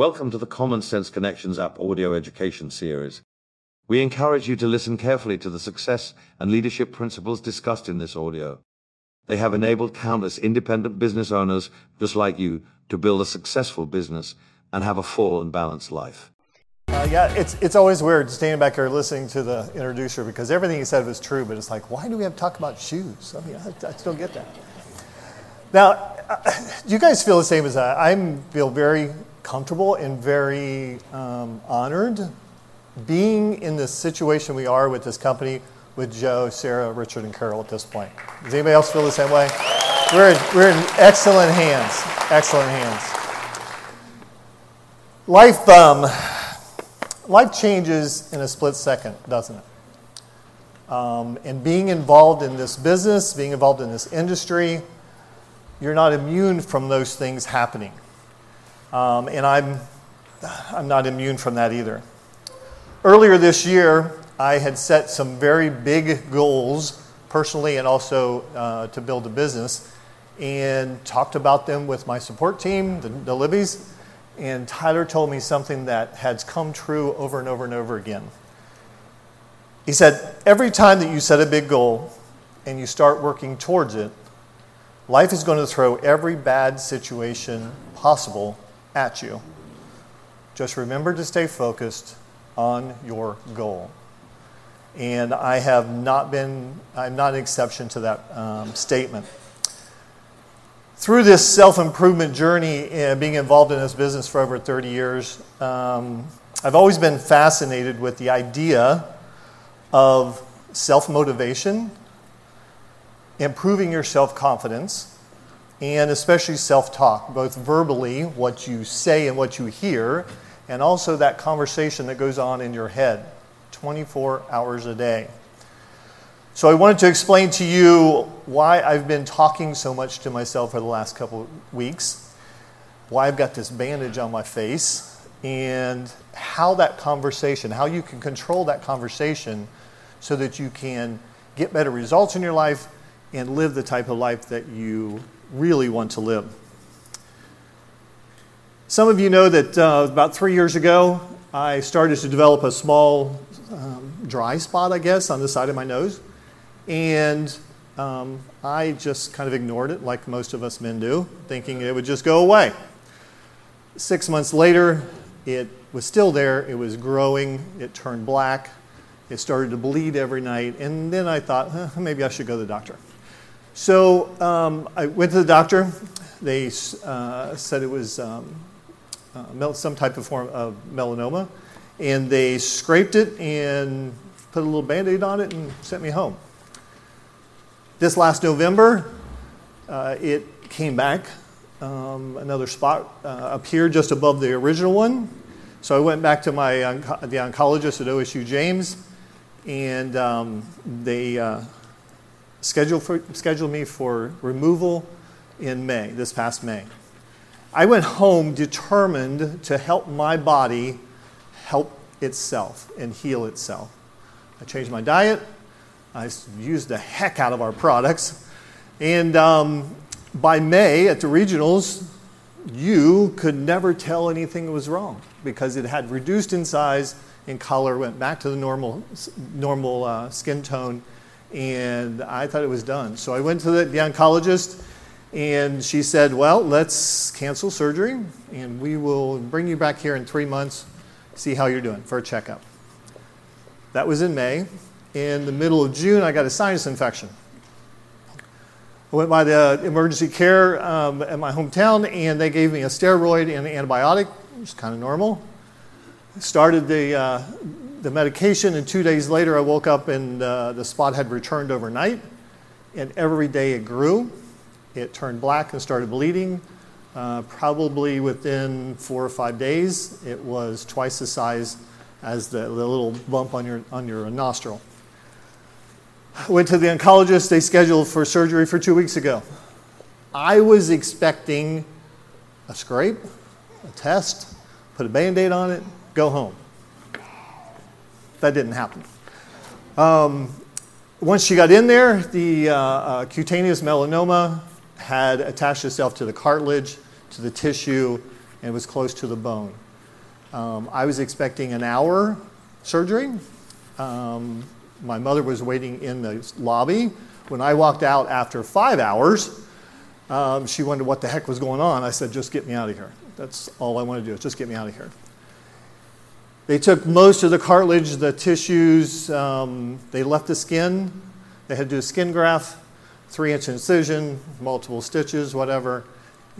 Welcome to the Common Sense Connections app audio education series. We encourage you to listen carefully to the success and leadership principles discussed in this audio. They have enabled countless independent business owners just like you to build a successful business and have a full and balanced life. Uh, yeah, it's, it's always weird standing back here listening to the introducer because everything he said was true, but it's like, why do we have to talk about shoes? I mean, I, I still get that. Now, uh, do you guys feel the same as I? I feel very comfortable and very um, honored being in the situation we are with this company with Joe, Sarah, Richard, and Carol at this point. Does anybody else feel the same way? We're in, we're in excellent hands. Excellent hands. Life, um, life changes in a split second, doesn't it? Um, and being involved in this business, being involved in this industry, you're not immune from those things happening. Um, and I'm, I'm not immune from that either. Earlier this year, I had set some very big goals, personally and also uh, to build a business, and talked about them with my support team, the, the Libbies. And Tyler told me something that has come true over and over and over again. He said, Every time that you set a big goal and you start working towards it, life is going to throw every bad situation possible at you. Just remember to stay focused on your goal. And I have not been, I'm not an exception to that um, statement. Through this self improvement journey and being involved in this business for over 30 years, um, I've always been fascinated with the idea of self motivation, improving your self confidence, and especially self talk, both verbally, what you say and what you hear, and also that conversation that goes on in your head 24 hours a day. So, I wanted to explain to you why I've been talking so much to myself for the last couple weeks, why I've got this bandage on my face, and how that conversation, how you can control that conversation so that you can get better results in your life and live the type of life that you really want to live. Some of you know that uh, about three years ago, I started to develop a small um, dry spot, I guess, on the side of my nose. And um, I just kind of ignored it, like most of us men do, thinking it would just go away. Six months later, it was still there. It was growing. It turned black. It started to bleed every night. And then I thought, maybe I should go to the doctor. So um, I went to the doctor. They uh, said it was um, uh, some type of form of melanoma. And they scraped it and put a little band aid on it and sent me home. This last November, uh, it came back. Um, another spot uh, appeared just above the original one. So I went back to my the oncologist at OSU James, and um, they uh, scheduled, for, scheduled me for removal in May, this past May. I went home determined to help my body help itself and heal itself. I changed my diet. I used the heck out of our products. And um, by May at the regionals, you could never tell anything was wrong because it had reduced in size and color, went back to the normal, normal uh, skin tone, and I thought it was done. So I went to the, the oncologist, and she said, Well, let's cancel surgery, and we will bring you back here in three months, see how you're doing for a checkup. That was in May. In the middle of June, I got a sinus infection. I went by the emergency care um, at my hometown, and they gave me a steroid and an antibiotic, which is kind of normal. Started the, uh, the medication, and two days later, I woke up and uh, the spot had returned overnight. And every day it grew. It turned black and started bleeding. Uh, probably within four or five days, it was twice the size as the, the little bump on your, on your nostril. I went to the oncologist. They scheduled for surgery for two weeks ago. I was expecting a scrape, a test, put a band aid on it, go home. That didn't happen. Um, once she got in there, the uh, uh, cutaneous melanoma had attached itself to the cartilage, to the tissue, and was close to the bone. Um, I was expecting an hour surgery. Um, my mother was waiting in the lobby. When I walked out after five hours, um, she wondered what the heck was going on. I said, just get me out of here. That's all I want to do is just get me out of here. They took most of the cartilage, the tissues, um, they left the skin. They had to do a skin graft, three inch incision, multiple stitches, whatever.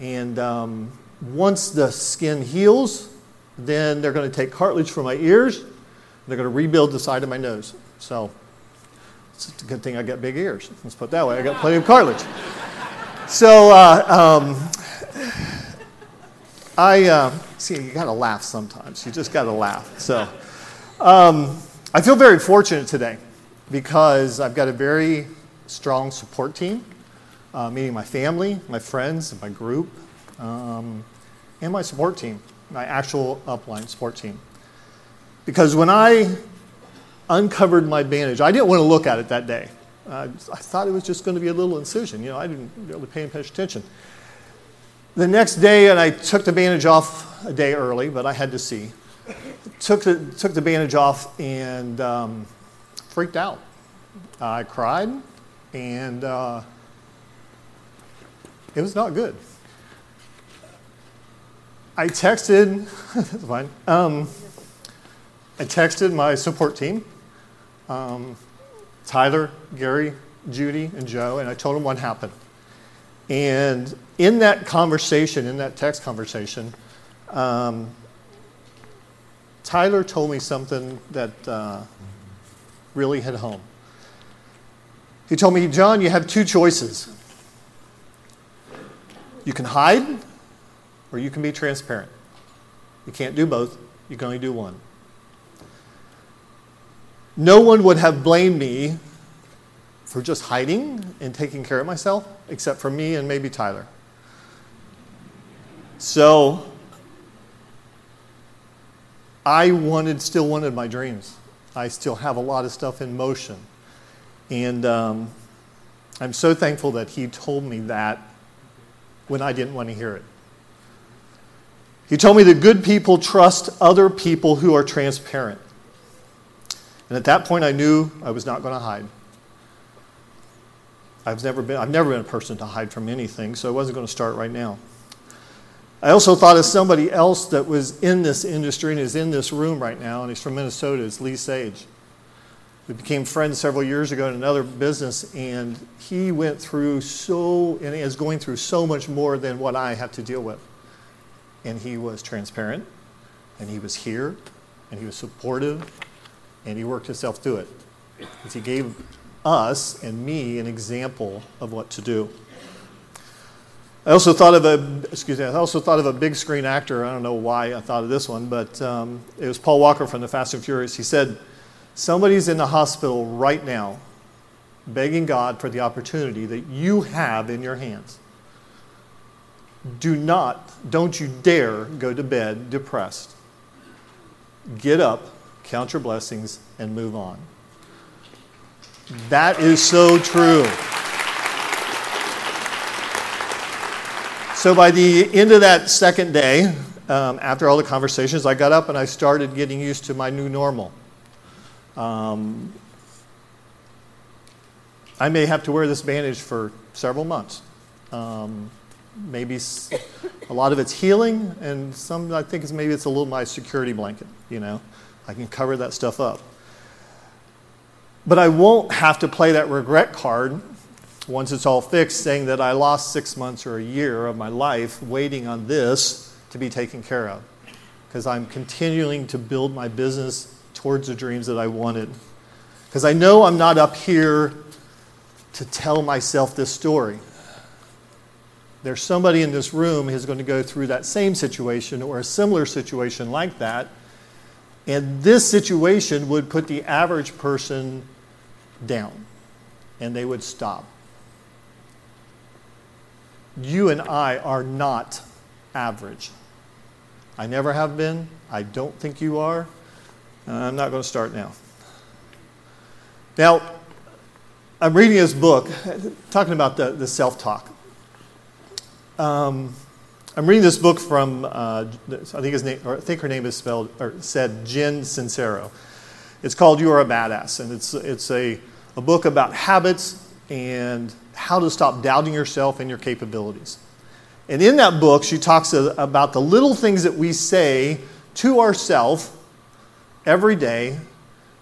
And um, once the skin heals, then they're going to take cartilage from my ears. They're going to rebuild the side of my nose. So it's a good thing I got big ears. Let's put it that way. I got plenty of cartilage. So uh, um, I uh, see you got to laugh sometimes. You just got to laugh. So um, I feel very fortunate today because I've got a very strong support team, uh, meaning my family, my friends, my group, um, and my support team, my actual upline support team. Because when I uncovered my bandage, I didn't want to look at it that day. Uh, I thought it was just going to be a little incision. You know, I didn't really pay much attention. The next day, and I took the bandage off a day early, but I had to see. Took the, took the bandage off and um, freaked out. I cried, and uh, it was not good. I texted, fine. Um, I texted my support team. Um, Tyler, Gary, Judy, and Joe, and I told them what happened. And in that conversation, in that text conversation, um, Tyler told me something that uh, really hit home. He told me, John, you have two choices. You can hide, or you can be transparent. You can't do both, you can only do one. No one would have blamed me for just hiding and taking care of myself, except for me and maybe Tyler. So I wanted, still wanted my dreams. I still have a lot of stuff in motion. And um, I'm so thankful that he told me that when I didn't want to hear it. He told me that good people trust other people who are transparent. And at that point, I knew I was not going to hide. I've never been, I've never been a person to hide from anything, so I wasn't going to start right now. I also thought of somebody else that was in this industry and is in this room right now, and he's from Minnesota. It's Lee Sage. We became friends several years ago in another business, and he went through so, and is going through so much more than what I have to deal with. And he was transparent, and he was here, and he was supportive, and he worked himself through it. Because he gave us and me an example of what to do. I also thought of a excuse me. I also thought of a big screen actor. I don't know why I thought of this one, but um, it was Paul Walker from the Fast and Furious. He said, "Somebody's in the hospital right now, begging God for the opportunity that you have in your hands. Do not, don't you dare go to bed depressed. Get up, count your blessings, and move on." That is so true. So by the end of that second day, um, after all the conversations, I got up and I started getting used to my new normal. Um, I may have to wear this bandage for several months. Um, maybe a lot of it's healing, and some I think it's maybe it's a little my security blanket. You know, I can cover that stuff up. But I won't have to play that regret card once it's all fixed, saying that I lost six months or a year of my life waiting on this to be taken care of. Because I'm continuing to build my business towards the dreams that I wanted. Because I know I'm not up here to tell myself this story. There's somebody in this room who's going to go through that same situation or a similar situation like that. And this situation would put the average person down and they would stop. You and I are not average. I never have been. I don't think you are. I'm not going to start now. Now, I'm reading this book talking about the, the self talk. Um, I'm reading this book from, uh, I think his name, or I think her name is spelled, or said Jen Sincero. It's called You Are a Badass, and it's, it's a, a book about habits and how to stop doubting yourself and your capabilities. And in that book, she talks about the little things that we say to ourselves every day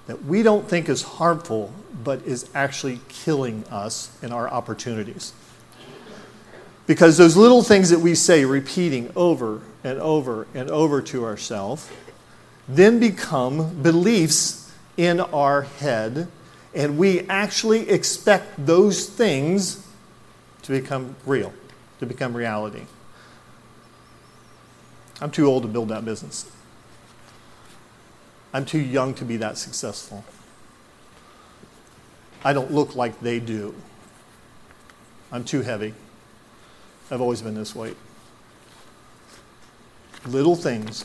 that we don't think is harmful, but is actually killing us in our opportunities. Because those little things that we say, repeating over and over and over to ourselves, then become beliefs in our head, and we actually expect those things to become real, to become reality. I'm too old to build that business. I'm too young to be that successful. I don't look like they do. I'm too heavy. I've always been this way. Little things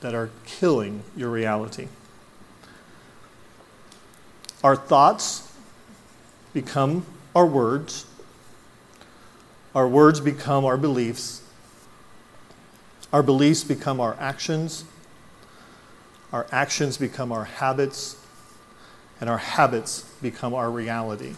that are killing your reality. Our thoughts become our words. Our words become our beliefs. Our beliefs become our actions. Our actions become our habits. And our habits become our reality.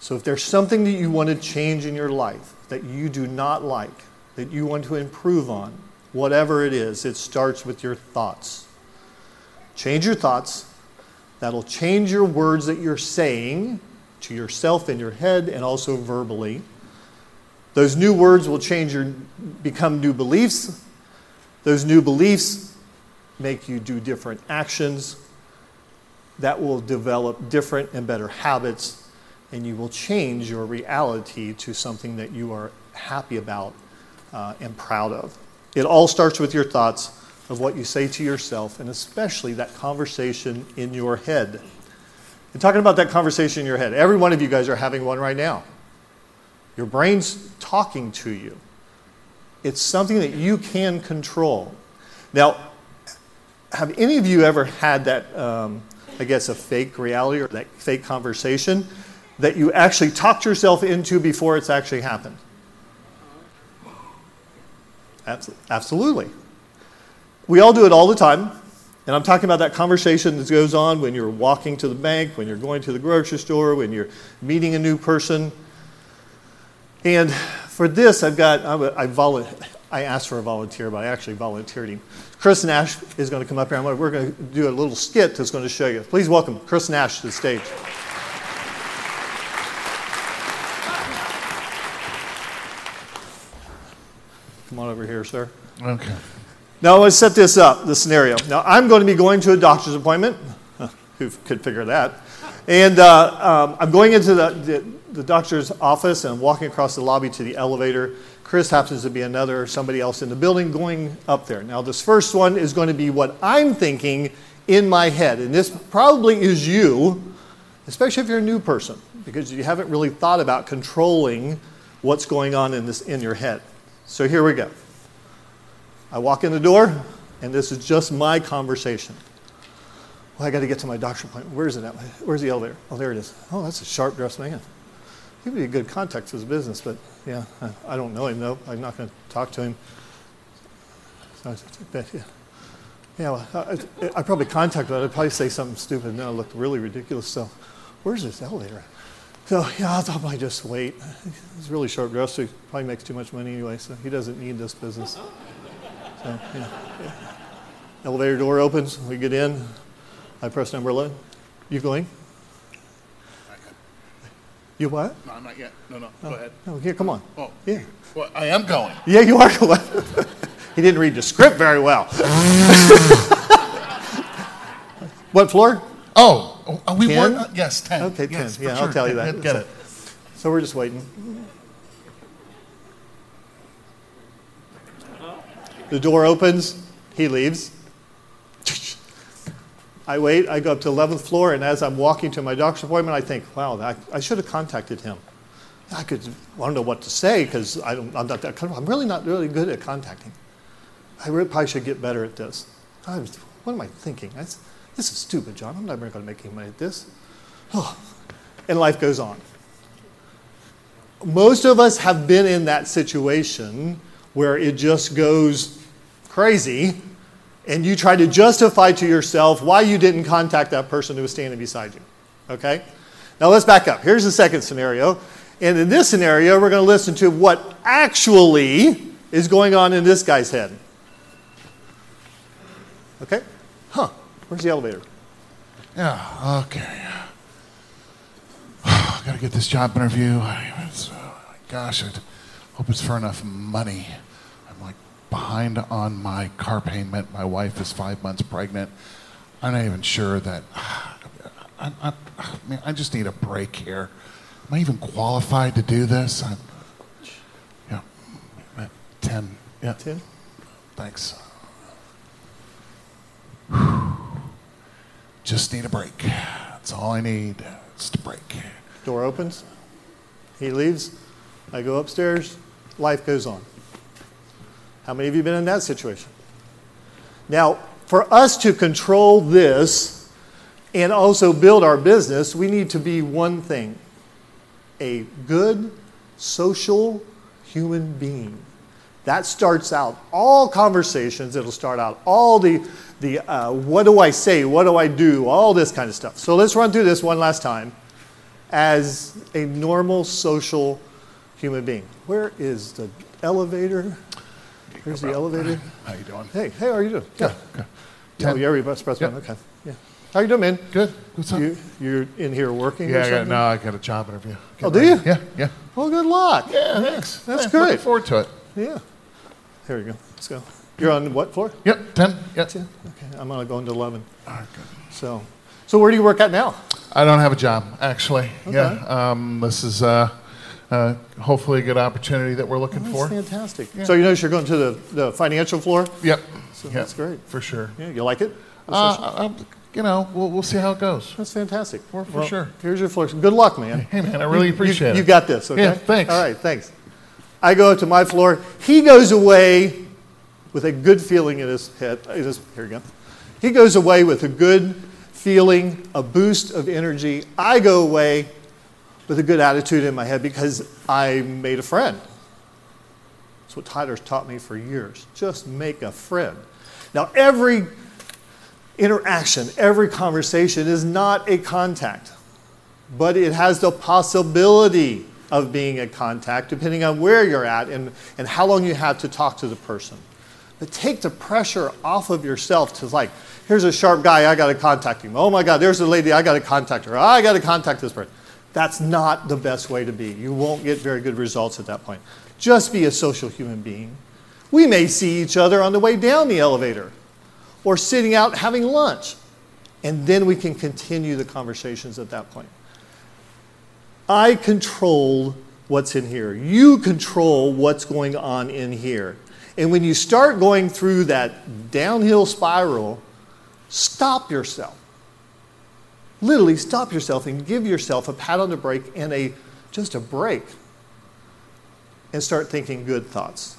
So if there's something that you want to change in your life that you do not like, that you want to improve on, whatever it is, it starts with your thoughts. Change your thoughts. That'll change your words that you're saying to yourself in your head and also verbally. Those new words will change your become new beliefs. Those new beliefs make you do different actions that will develop different and better habits and you will change your reality to something that you are happy about uh, and proud of. It all starts with your thoughts of what you say to yourself, and especially that conversation in your head. And talking about that conversation in your head, every one of you guys are having one right now. Your brain's talking to you. It's something that you can control. Now, have any of you ever had that, um, I guess, a fake reality or that fake conversation that you actually talked yourself into before it's actually happened? Absolutely. We all do it all the time. And I'm talking about that conversation that goes on when you're walking to the bank, when you're going to the grocery store, when you're meeting a new person. And for this, I've got, I, I, I asked for a volunteer, but I actually volunteered him. Chris Nash is going to come up here. We're going to do a little skit that's going to show you. Please welcome Chris Nash to the stage. Come on over here, sir. Okay. Now let's set this up, the scenario. Now I'm going to be going to a doctor's appointment. Who could figure that? And uh, um, I'm going into the, the, the, doctor's office and I'm walking across the lobby to the elevator. Chris happens to be another somebody else in the building going up there. Now this first one is going to be what I'm thinking in my head, and this probably is you, especially if you're a new person, because you haven't really thought about controlling what's going on in this in your head. So here we go. I walk in the door, and this is just my conversation. Well, I got to get to my doctor's appointment. Where is it at? Where's the elevator? Oh, there it is. Oh, that's a sharp dressed man. He'd be a good contact for his business, but yeah, I don't know him though. I'm not going to talk to him. So, but, yeah, yeah well, I, I probably contact him. I'd probably say something stupid and it look really ridiculous. So, where's this elevator? So, yeah, I'll probably just wait. He's really short dressed, so he probably makes too much money anyway, so he doesn't need this business. So, yeah. yeah. Elevator door opens, we get in. I press number 11. You going? You what? No, I'm not yet. No, no, go ahead. No, here, come on. Oh, yeah. Well, I am going. Yeah, you are going. he didn't read the script very well. what floor? Oh, we 10? were, uh, yes, 10. Okay, 10. Yeah, sure. I'll tell you that. Get it. So we're just waiting. The door opens, he leaves. I wait, I go up to the 11th floor, and as I'm walking to my doctor's appointment, I think, wow, I, I should have contacted him. I could, I don't know what to say because I'm not that, I'm really not really good at contacting. I really probably should get better at this. I what am I thinking? This is stupid, John. I'm never going to make any money at this. Oh. And life goes on. Most of us have been in that situation where it just goes crazy and you try to justify to yourself why you didn't contact that person who was standing beside you. Okay? Now let's back up. Here's the second scenario. And in this scenario, we're going to listen to what actually is going on in this guy's head. Okay? Huh. Where's the elevator? Yeah, okay. I gotta get this job interview. Uh, gosh, I hope it's for enough money. Behind on my car payment. My wife is five months pregnant. I'm not even sure that. I, I, man, I just need a break here. Am I even qualified to do this? I'm, yeah, 10. Yeah, Tim? thanks. Just need a break. That's all I need. Just a break. Door opens. He leaves. I go upstairs. Life goes on. How many of you been in that situation? Now, for us to control this and also build our business, we need to be one thing a good social human being. That starts out all conversations. It'll start out all the, the uh, what do I say, what do I do, all this kind of stuff. So let's run through this one last time as a normal social human being. Where is the elevator? Here's the elevator. How you doing? Hey, hey, how are you doing? Good. Good. Oh, Ten. you're press Yeah. Okay. Yeah. How you doing, man? Good. What's up? You, you're in here working yeah, or I got, something? no, I got a job interview. Oh, do you? Yeah, yeah. Well, good luck. Yeah, thanks. That's Yeah, great. Looking forward to it. Yeah. Here we go. Let's go. You're on what floor? Yep, 10. Yep. Ten. Okay. I'm gonna go into eleven. All right, good. So, so where do you work at now? I don't have a job, actually. Okay. Yeah. Um, this is uh, uh, hopefully a good opportunity that we're looking That's for. fantastic. So you notice you're going to the, the financial floor. Yep. So Yep, that's great. For sure. Yeah. You like it? Uh, you know, we'll, we'll see how it goes. That's fantastic. For- for sure. Here's your floor. Good luck, man. Hey, man, I really You- appreciate you, it. You got this, okay? Yeah, thanks. All right, thanks. I go to my floor. He goes away with a good feeling in his head. In his, here we go. He goes away with a good feeling, a boost of energy. I go away with a good attitude in my head because I made a friend. That's what Tyler's taught me for years. Just make a friend. Now, every interaction, every conversation is not a contact, but it has the possibility of being a contact depending on where you're at and, and how long you have to talk to the person. But take the pressure off of yourself to like, here's a sharp guy, I got to contact him. Oh my God, there's a lady, I got to contact her. I got to contact this person. That's not the best way to be. You won't get very good results at that point. Just be a social human being. We may see each other on the way down the elevator or sitting out having lunch, and then we can continue the conversations at that point. I control what's in here. You control what's going on in here. And when you start going through that downhill spiral, stop yourself. Literally stop yourself and give yourself a pat on the break and a just a break. And start thinking good thoughts.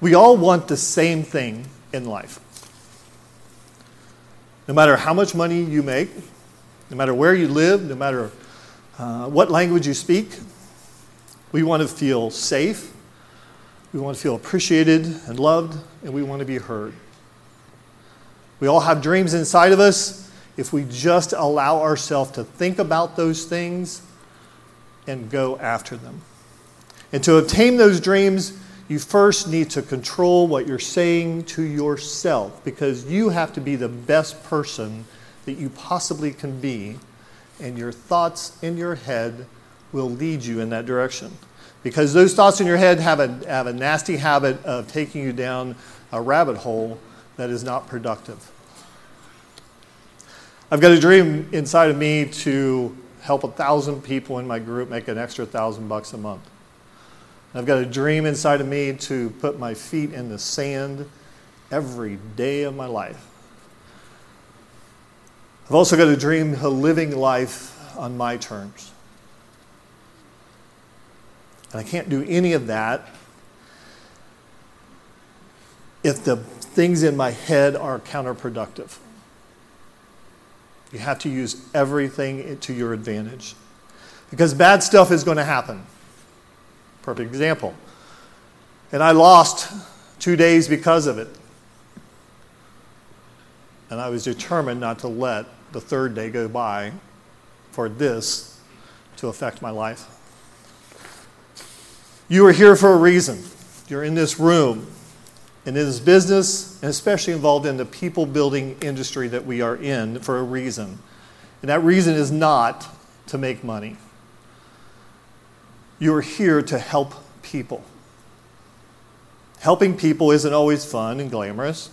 We all want the same thing in life. No matter how much money you make, no matter where you live, no matter uh, what language you speak, we want to feel safe, we want to feel appreciated and loved, and we want to be heard. We all have dreams inside of us. If we just allow ourselves to think about those things and go after them. And to obtain those dreams, you first need to control what you're saying to yourself because you have to be the best person that you possibly can be, and your thoughts in your head will lead you in that direction. Because those thoughts in your head have a, have a nasty habit of taking you down a rabbit hole that is not productive. I've got a dream inside of me to help a thousand people in my group make an extra thousand bucks a month. I've got a dream inside of me to put my feet in the sand every day of my life. I've also got a dream of living life on my terms. And I can't do any of that if the things in my head are counterproductive. You have to use everything to your advantage. because bad stuff is going to happen. Perfect example. And I lost two days because of it. And I was determined not to let the third day go by for this to affect my life. You are here for a reason. You're in this room and in this business, and especially involved in the people building industry that we are in for a reason. And that reason is not to make money. You are here to help people. Helping people isn't always fun and glamorous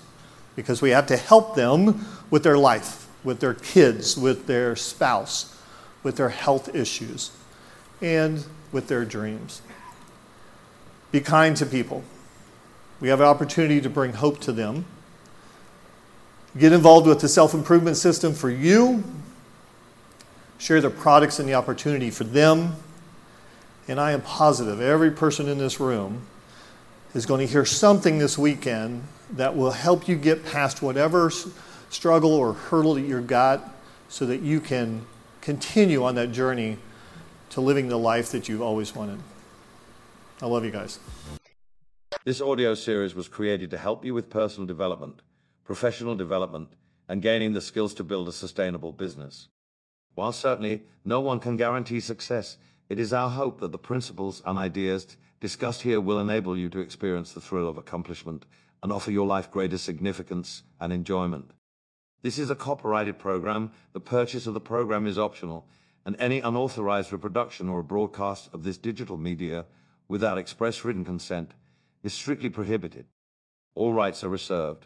because we have to help them with their life, with their kids, with their spouse, with their health issues, and with their dreams. Be kind to people. We have an opportunity to bring hope to them. Get involved with the self improvement system for you. Share the products and the opportunity for them. And I am positive every person in this room is going to hear something this weekend that will help you get past whatever struggle or hurdle that you've got so that you can continue on that journey to living the life that you've always wanted. I love you guys. This audio series was created to help you with personal development, professional development, and gaining the skills to build a sustainable business. While certainly no one can guarantee success, it is our hope that the principles and ideas discussed here will enable you to experience the thrill of accomplishment and offer your life greater significance and enjoyment. This is a copyrighted program. The purchase of the program is optional, and any unauthorized reproduction or broadcast of this digital media without express written consent is strictly prohibited. All rights are reserved.